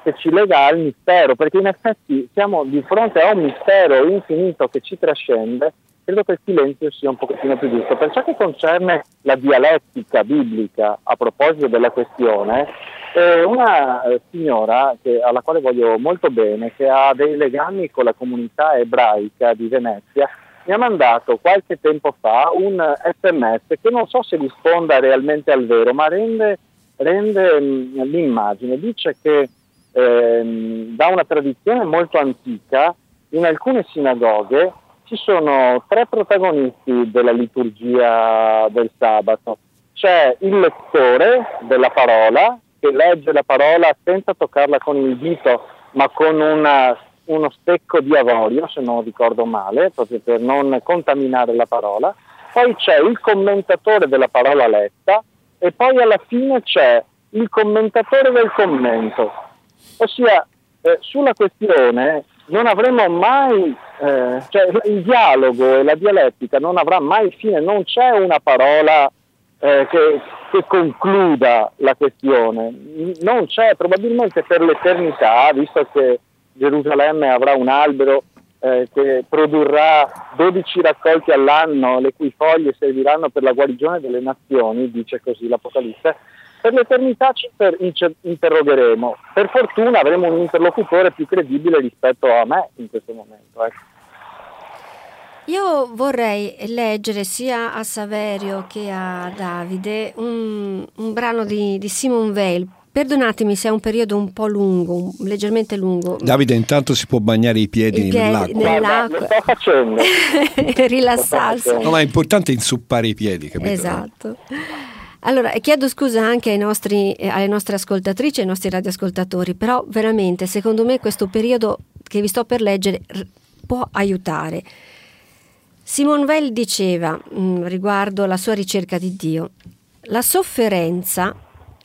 che ci lega al mistero, perché in effetti siamo di fronte a un mistero infinito che ci trascende, credo che il silenzio sia un pochettino più giusto. Per ciò che concerne la dialettica biblica a proposito della questione, eh, una signora che, alla quale voglio molto bene, che ha dei legami con la comunità ebraica di Venezia, mi ha mandato qualche tempo fa un sms che non so se risponda realmente al vero, ma rende, rende mh, l'immagine. Dice che ehm, da una tradizione molto antica, in alcune sinagoghe ci sono tre protagonisti della liturgia del sabato. C'è il lettore della parola che legge la parola senza toccarla con il dito ma con una, uno stecco di avorio, se non ricordo male, proprio per non contaminare la parola. Poi c'è il commentatore della parola letta e poi alla fine c'è il commentatore del commento. Ossia, eh, sulla questione non avremo mai, eh, cioè il dialogo e la dialettica non avrà mai fine, non c'è una parola eh, che, che, concluda la questione, non c'è probabilmente per l'eternità, visto che Gerusalemme avrà un albero eh, che produrrà 12 raccolti all'anno, le cui foglie serviranno per la guarigione delle nazioni, dice così l'Apocalisse, per l'eternità ci inter- interrogheremo. Per fortuna avremo un interlocutore più credibile rispetto a me in questo momento. Ecco. Io vorrei leggere sia a Saverio che a Davide un, un brano di, di Simon Weil perdonatemi se è un periodo un po' lungo, un- leggermente lungo. Davide intanto si può bagnare i piedi I piedi nell'acqua. nel- Guarda, Nell'acqua. lo sto facendo. Rilassarsi. No, ma è importante insuppare i piedi, capito? Esatto. Allora, chiedo scusa anche ai nostri, eh, alle nostre ascoltatrici e ai nostri radioascoltatori, però veramente secondo me questo periodo che vi sto per leggere r- può aiutare. Simone Weil diceva mh, riguardo la sua ricerca di Dio, la sofferenza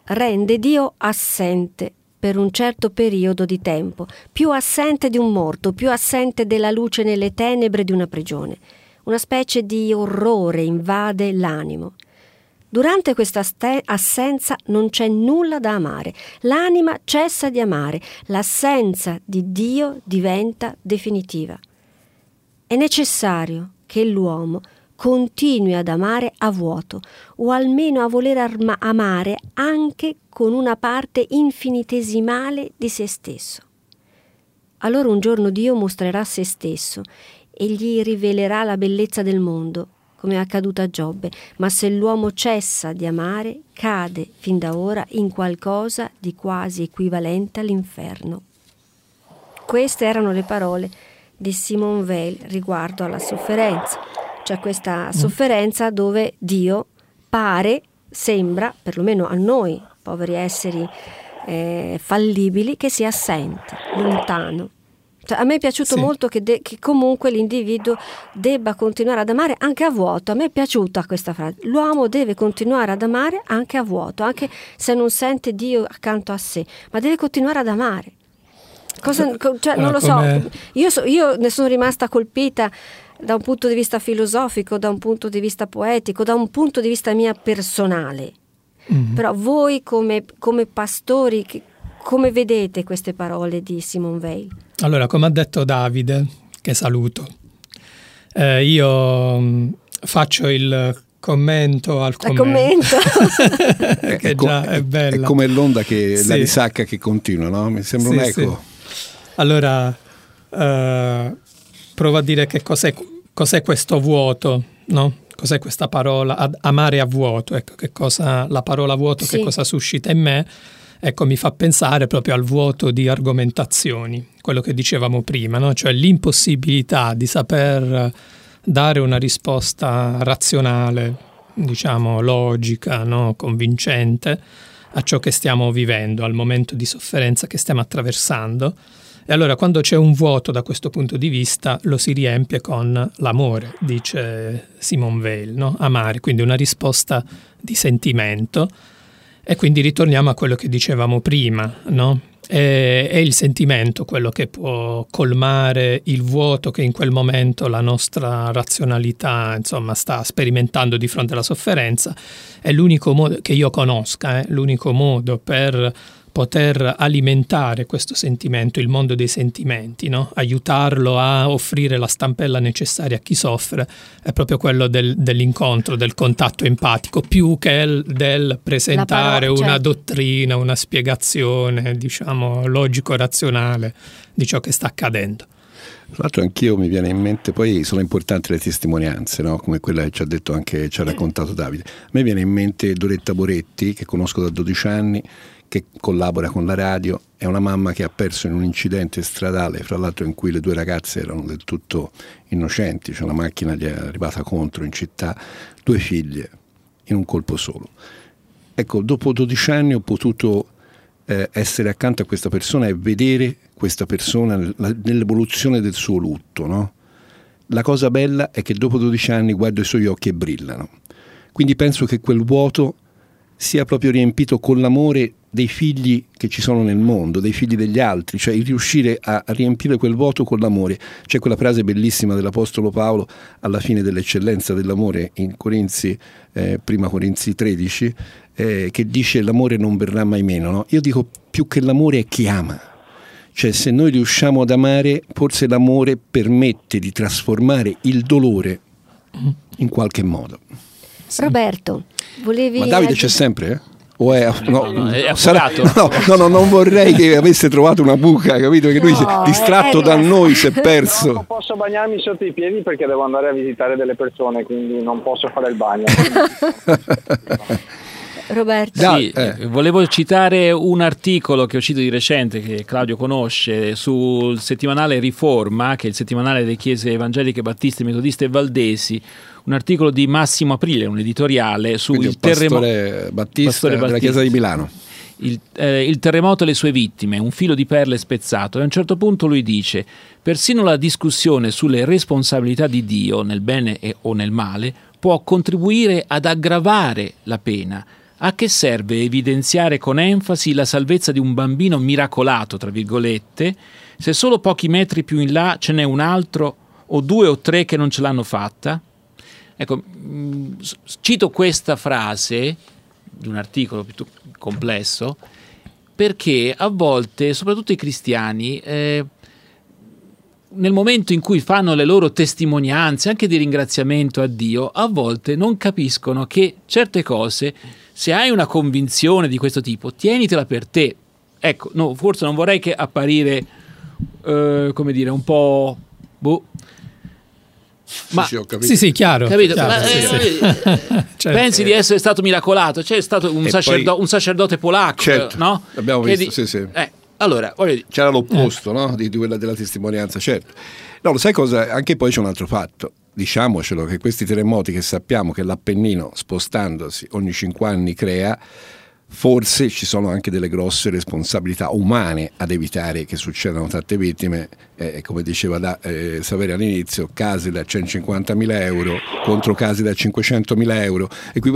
rende Dio assente per un certo periodo di tempo, più assente di un morto, più assente della luce nelle tenebre di una prigione. Una specie di orrore invade l'animo. Durante questa assenza non c'è nulla da amare, l'anima cessa di amare, l'assenza di Dio diventa definitiva. È necessario che l'uomo continui ad amare a vuoto, o almeno a voler arma- amare anche con una parte infinitesimale di se stesso. Allora un giorno Dio mostrerà se stesso e gli rivelerà la bellezza del mondo, come è accaduto a Giobbe, ma se l'uomo cessa di amare, cade fin da ora in qualcosa di quasi equivalente all'inferno. Queste erano le parole di Simone Weil riguardo alla sofferenza, cioè questa sofferenza dove Dio pare, sembra, perlomeno a noi, poveri esseri eh, fallibili, che sia assente, lontano. Cioè, a me è piaciuto Sì. molto che, de- che comunque l'individuo debba continuare ad amare anche a vuoto. A me è piaciuta questa frase. L'uomo deve continuare ad amare anche a vuoto, anche se non sente Dio accanto a sé, ma deve continuare ad amare. Cosa- co- cioè, non lo so, io, so- io ne sono rimasta colpita da un punto di vista filosofico, da un punto di vista poetico, da un punto di vista mia personale. Mhm. Però voi come, come pastori, che- come vedete queste parole di Simone Weil? Allora, come ha detto Davide, che saluto, eh, io mh, faccio il commento al commento. commento. che già è bella. è come l'onda che la Sì. risacca che continua, no? Mi sembra Sì, un eco. sì. Allora, eh, provo a dire che cos'è, cos'è questo vuoto, no? Cos'è questa parola, ad- amare a vuoto, ecco, che cosa, la parola vuoto Sì. che cosa suscita in me, ecco, mi fa pensare proprio al vuoto di argomentazioni, quello che dicevamo prima, no? Cioè l'impossibilità di saper dare una risposta razionale, diciamo logica, no? convincente a ciò che stiamo vivendo, al momento di sofferenza che stiamo attraversando. E allora quando c'è un vuoto da questo punto di vista lo si riempie con l'amore, dice Simone Weil, no? amare, quindi una risposta di sentimento. E quindi ritorniamo a quello che dicevamo prima, no? È, è il sentimento quello che può colmare il vuoto che in quel momento la nostra razionalità insomma, sta sperimentando di fronte alla sofferenza. È l'unico modo che io conosca, eh, l'unico modo per poter alimentare questo sentimento, il mondo dei sentimenti, no? aiutarlo a offrire la stampella necessaria a chi soffre, è proprio quello del- dell'incontro, del contatto empatico, più che il- del presentare parola, una certo. dottrina, una spiegazione, diciamo, logico-razionale di ciò che sta accadendo. Tra l'altro anch'io mi viene in mente, poi sono importanti le testimonianze, no? come quella che ci ha detto anche, ci ha raccontato Davide. A me viene in mente Doretta Boretti, che conosco da 12 anni, che collabora con la radio, è una mamma che ha perso in un incidente stradale, fra l'altro in cui le due ragazze erano del tutto innocenti, cioè una macchina gli è arrivata contro in città, due figlie in un colpo solo. Ecco, dopo 12 anni ho potuto eh, essere accanto a questa persona e vedere questa persona nell'evoluzione del suo lutto. no? La cosa bella è che dopo 12 anni guardo i suoi occhi e brillano. Quindi penso che quel vuoto sia proprio riempito con l'amore dei figli che ci sono nel mondo, dei figli degli altri, cioè riuscire a riempire quel vuoto con l'amore. C'è quella frase bellissima dell'Apostolo Paolo alla fine dell'eccellenza dell'amore in Corinzi, eh, prima Corinzi 13, eh, che dice l'amore non verrà mai meno. no? Io dico più che l'amore è chi ama. Cioè se noi riusciamo ad amare, forse l'amore permette di trasformare il dolore in qualche modo. Roberto, volevi... Ma Davide aggi- c'è sempre? eh? O è, no, no, è sarà- no, no, no, non vorrei che avesse trovato una buca, capito? Che lui, No, distratto eh, da noi, si è No, perso. non posso bagnarmi sotto i piedi perché devo andare a visitare delle persone, quindi non posso fare il bagno. Roberto. Sì, eh. volevo citare un articolo che ho uscito di recente, che Claudio conosce, sul settimanale Riforma, che è il settimanale delle chiese evangeliche, battiste, metodiste e valdesi, un articolo di Massimo Aprile, un editoriale sul Quindi il terremoto. pastore Battista Pastore della Battista. Chiesa di Milano. Il, eh, il terremoto e le sue vittime, un filo di perle spezzato. E a un certo punto lui dice: persino la discussione sulle responsabilità di Dio nel bene e- o nel male può contribuire ad aggravare la pena. A che serve evidenziare con enfasi la salvezza di un bambino miracolato, tra virgolette, se solo pochi metri più in là ce n'è un altro o due o tre che non ce l'hanno fatta? Ecco, cito questa frase di un articolo piuttosto complesso perché a volte, soprattutto i cristiani, eh, nel momento in cui fanno le loro testimonianze, anche di ringraziamento a Dio, a volte non capiscono che certe cose, se hai una convinzione di questo tipo, tienitela per te. Ecco, no, forse non vorrei che apparire, eh, come dire, un po'... boh. Ma Sì, sì, ho capito. Sì, sì, chiaro. Capito? chiaro, Ma, sì, eh, sì. eh, Certo. Pensi di essere stato miracolato? C'è stato un, sacerdo- poi- un sacerdote polacco, Certo, no? abbiamo Che visto, sì, sì. eh, allora, C'era l'opposto no? di, di quella della testimonianza, certo. No, lo sai cosa? Anche poi c'è un altro fatto. Diciamocelo che questi terremoti che sappiamo che l'Appennino spostandosi ogni cinque anni crea, forse ci sono anche delle grosse responsabilità umane ad evitare che succedano tante vittime, eh, come diceva da, eh, Saverio all'inizio, casi da 150.000 euro contro casi da 500.000 euro. E qui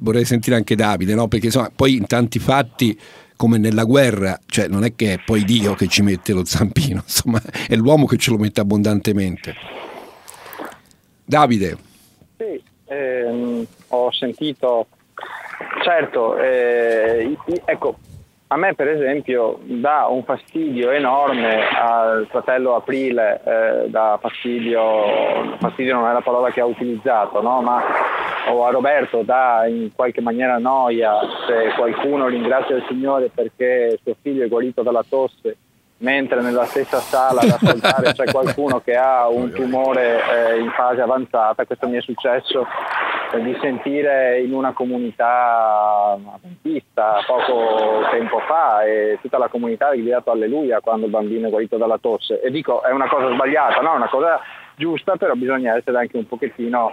vorrei sentire anche Davide, no? perché insomma, poi in tanti fatti come nella guerra, cioè non è che è poi Dio che ci mette lo zampino, insomma è l'uomo che ce lo mette abbondantemente. Davide, Sì, ehm, ho sentito, certo, eh, ecco, a me per esempio dà un fastidio enorme al fratello Aprile, eh, dà fastidio, fastidio non è la parola che ha utilizzato, no? ma o a Roberto dà in qualche maniera noia se qualcuno ringrazia il Signore perché suo figlio è guarito dalla tosse mentre nella stessa sala ad ascoltare c'è qualcuno che ha un tumore eh, in fase avanzata. Questo mi è successo di sentire in una comunità adventista poco tempo fa e tutta la comunità ha gridato alleluia quando il bambino è guarito dalla tosse. E dico, è una cosa sbagliata, no? È una cosa giusta, però bisogna essere anche un pochettino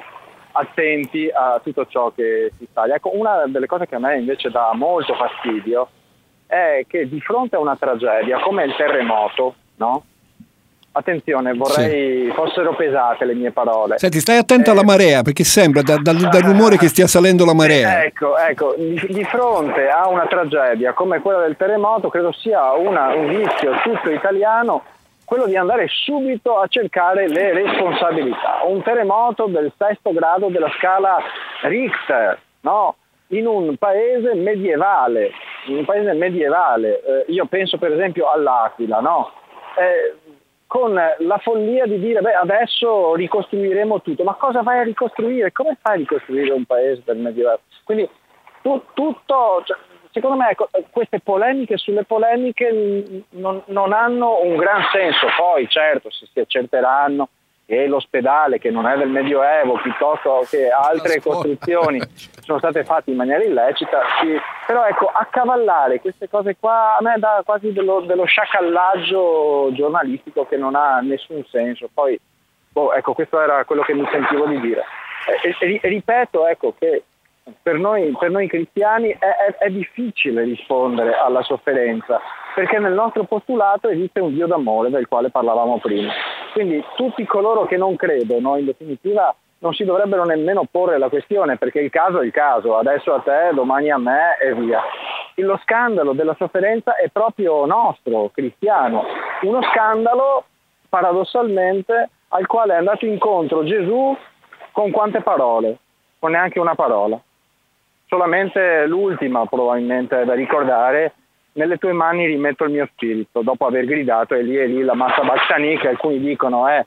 attenti a tutto ciò che si sta. Ecco, una delle cose che a me invece dà molto fastidio è che di fronte a una tragedia come il terremoto, no? Attenzione, vorrei fossero pesate le mie parole. senti, stai attento alla Eh, marea perché sembra da- dal, dal rumore che stia salendo la marea. Ecco, ecco, di, di fronte a una tragedia come quella del terremoto, credo sia una- un vizio tutto italiano quello di andare subito a cercare le responsabilità. Un terremoto del sesto grado della scala Richter, no? In un paese medievale, in un paese medievale, eh, io penso per esempio all'Aquila, no? Eh, con la follia di dire beh adesso ricostruiremo tutto, ma cosa vai a ricostruire? Come fai a ricostruire un paese del Medioevo? Quindi tu- tutto, cioè, secondo me ecco, queste polemiche sulle polemiche non, non hanno un gran senso, poi certo se si accerteranno che l'ospedale che non è del Medioevo piuttosto che altre costruzioni sono state fatte in maniera illecita, sì. però ecco, accavallare queste cose qua a me dà quasi dello, dello sciacallaggio giornalistico che non ha nessun senso. Poi, boh, ecco, questo era quello che mi sentivo di dire. E, e- ri- ripeto, ecco, che per noi, per noi cristiani è, è- è difficile rispondere alla sofferenza, perché nel nostro postulato esiste un Dio d'amore del quale parlavamo prima. Quindi tutti coloro che non credono, in definitiva, non si dovrebbero nemmeno porre la questione, perché il caso è il caso, adesso a te, domani a me e via. Lo scandalo della sofferenza è proprio nostro, cristiano, uno scandalo paradossalmente al quale è andato incontro Gesù con quante parole? Con neanche una parola. Solamente l'ultima probabilmente da ricordare, nelle tue mani rimetto il mio spirito, dopo aver gridato e lì e lì la massa Bazzani, che alcuni dicono è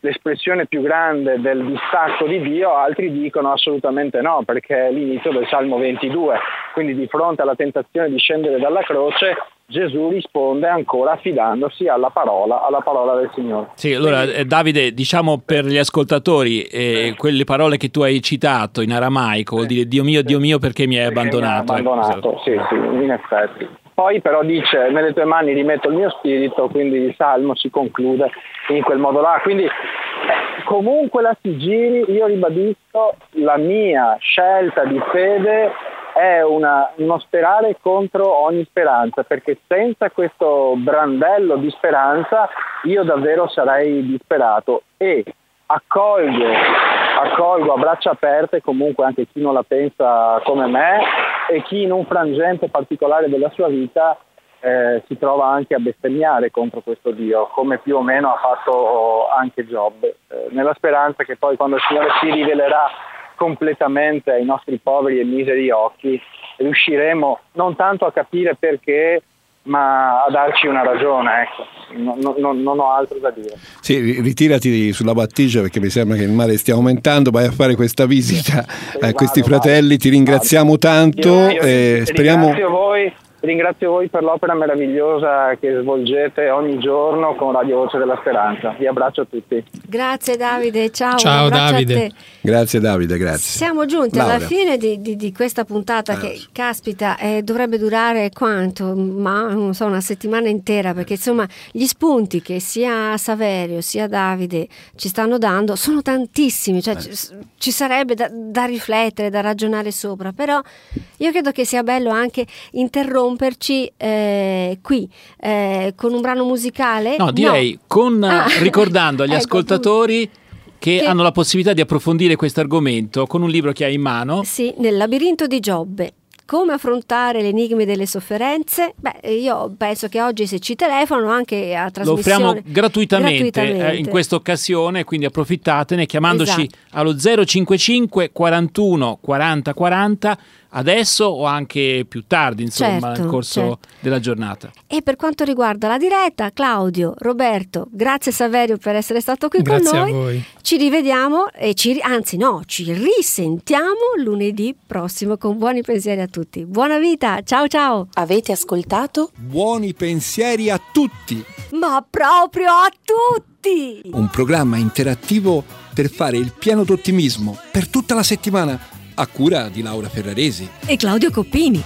l'espressione più grande del distacco di Dio, altri dicono assolutamente no, perché è l'inizio del Salmo 22, quindi di fronte alla tentazione di scendere dalla croce, Gesù risponde ancora affidandosi alla parola, alla parola del Signore. Sì, allora eh, Davide, diciamo per gli ascoltatori, eh, quelle parole che tu hai citato in aramaico, vuol dire Dio mio, Dio mio perché mi hai abbandonato. Mi hai abbandonato, ecco. sì, sì, in effetti. Poi però dice, nelle tue mani rimetto il mio spirito, quindi il salmo si conclude in quel modo là. Quindi eh, comunque la si giri, io ribadisco, la mia scelta di fede è una, uno sperare contro ogni speranza, perché senza questo brandello di speranza io davvero sarei disperato e accolgo, accolgo a braccia aperte comunque anche chi non la pensa come me e chi in un frangente particolare della sua vita eh, si trova anche a bestemmiare contro questo Dio, come più o meno ha fatto anche Giobbe, eh, nella speranza che poi quando il Signore si rivelerà completamente ai nostri poveri e miseri occhi, riusciremo non tanto a capire perché, ma a darci una ragione, ecco. non, non, non ho altro da dire. Sì, ritirati sulla battigia perché mi sembra che il mare stia aumentando, vai a fare questa visita a questi vado, fratelli, vado, ti ringraziamo vado. tanto io, io, e speriamo... Ringrazio voi Ringrazio voi per l'opera meravigliosa che svolgete ogni giorno con Radio Voce della Speranza. Vi abbraccio a tutti. Grazie Davide, ciao. Ciao Davide. Grazie Davide, grazie. Siamo giunti Laura. alla fine di, di, di questa puntata che, caspita, eh, dovrebbe durare quanto? Ma non so, una settimana intera perché insomma gli spunti che sia Saverio sia Davide ci stanno dando sono tantissimi, cioè ci, ci, sarebbe da, da riflettere, da ragionare sopra, però io credo che sia bello anche interrompere interromperci eh, qui eh, con un brano musicale? No, direi no. Con, ah. ricordando agli ecco, ascoltatori che, che, hanno la possibilità di approfondire questo argomento con un libro che hai in mano. Sì, nel labirinto di Giobbe. Come affrontare l'enigma delle sofferenze? Beh, io penso che oggi se ci telefonano anche a trasmissione... Lo offriamo gratuitamente, gratuitamente. Eh, in questa occasione, quindi approfittatene chiamandoci Esatto. allo 055 41 40 40 adesso o anche più tardi, insomma, Certo, nel corso certo. della giornata. E per quanto riguarda la diretta, Claudio, Roberto, grazie Saverio per essere stato qui Grazie con a noi. voi. Ci rivediamo e ci, anzi no, ci risentiamo lunedì prossimo con buoni pensieri a tutti. Buona vita, ciao ciao! Avete ascoltato? Buoni pensieri a tutti! Ma proprio a tutti! Un programma interattivo per fare il pieno d'ottimismo per tutta la settimana a cura di Laura Ferraresi. e Claudio Coppini.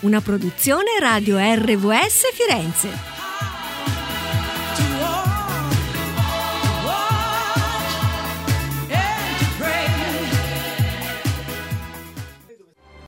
Una produzione Radio RVS Firenze.